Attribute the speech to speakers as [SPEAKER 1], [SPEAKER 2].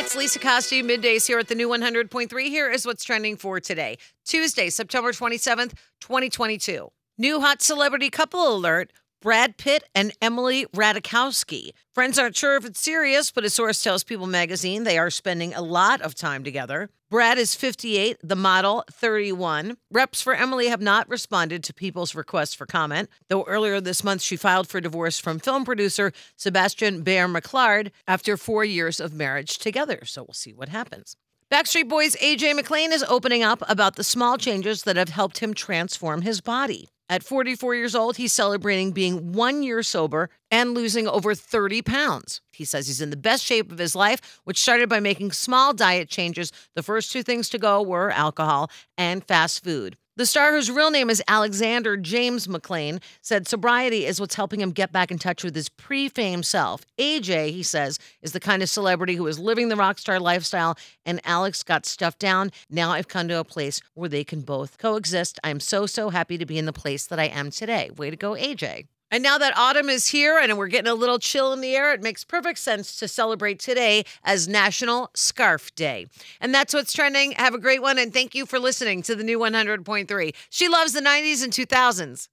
[SPEAKER 1] it's Lisa Costi, middays here at the new 100.3. Here is what's trending for today, Tuesday, September 27th, 2022. New hot celebrity couple alert. Brad Pitt and Emily Ratajkowski. Friends aren't sure if it's serious, but a source tells People magazine they are spending a lot of time together. Brad is 58, the model 31. Reps for Emily have not responded to People's request for comment, though earlier this month she filed for divorce from film producer Sebastian Bear McClard after four years of marriage together. So we'll see what happens. Backstreet Boys' AJ McLean is opening up about the small changes that have helped him transform his body. At 44 years old, he's celebrating being one year sober and losing over 30 pounds. He says he's in the best shape of his life, which started by making small diet changes. The first two things to go were alcohol and fast food. The star, whose real name is Alexander James McLean, said sobriety is what's helping him get back in touch with his pre fame self. AJ, he says, is the kind of celebrity who is living the rock star lifestyle, and Alex got stuff down. Now I've come to a place where they can both coexist. I'm so, so happy to be in the place that I am today. Way to go, AJ. And now that autumn is here and we're getting a little chill in the air, it makes perfect sense to celebrate today as National Scarf Day. And that's what's trending. Have a great one and thank you for listening to the new 100.3. She loves the 90s and 2000s.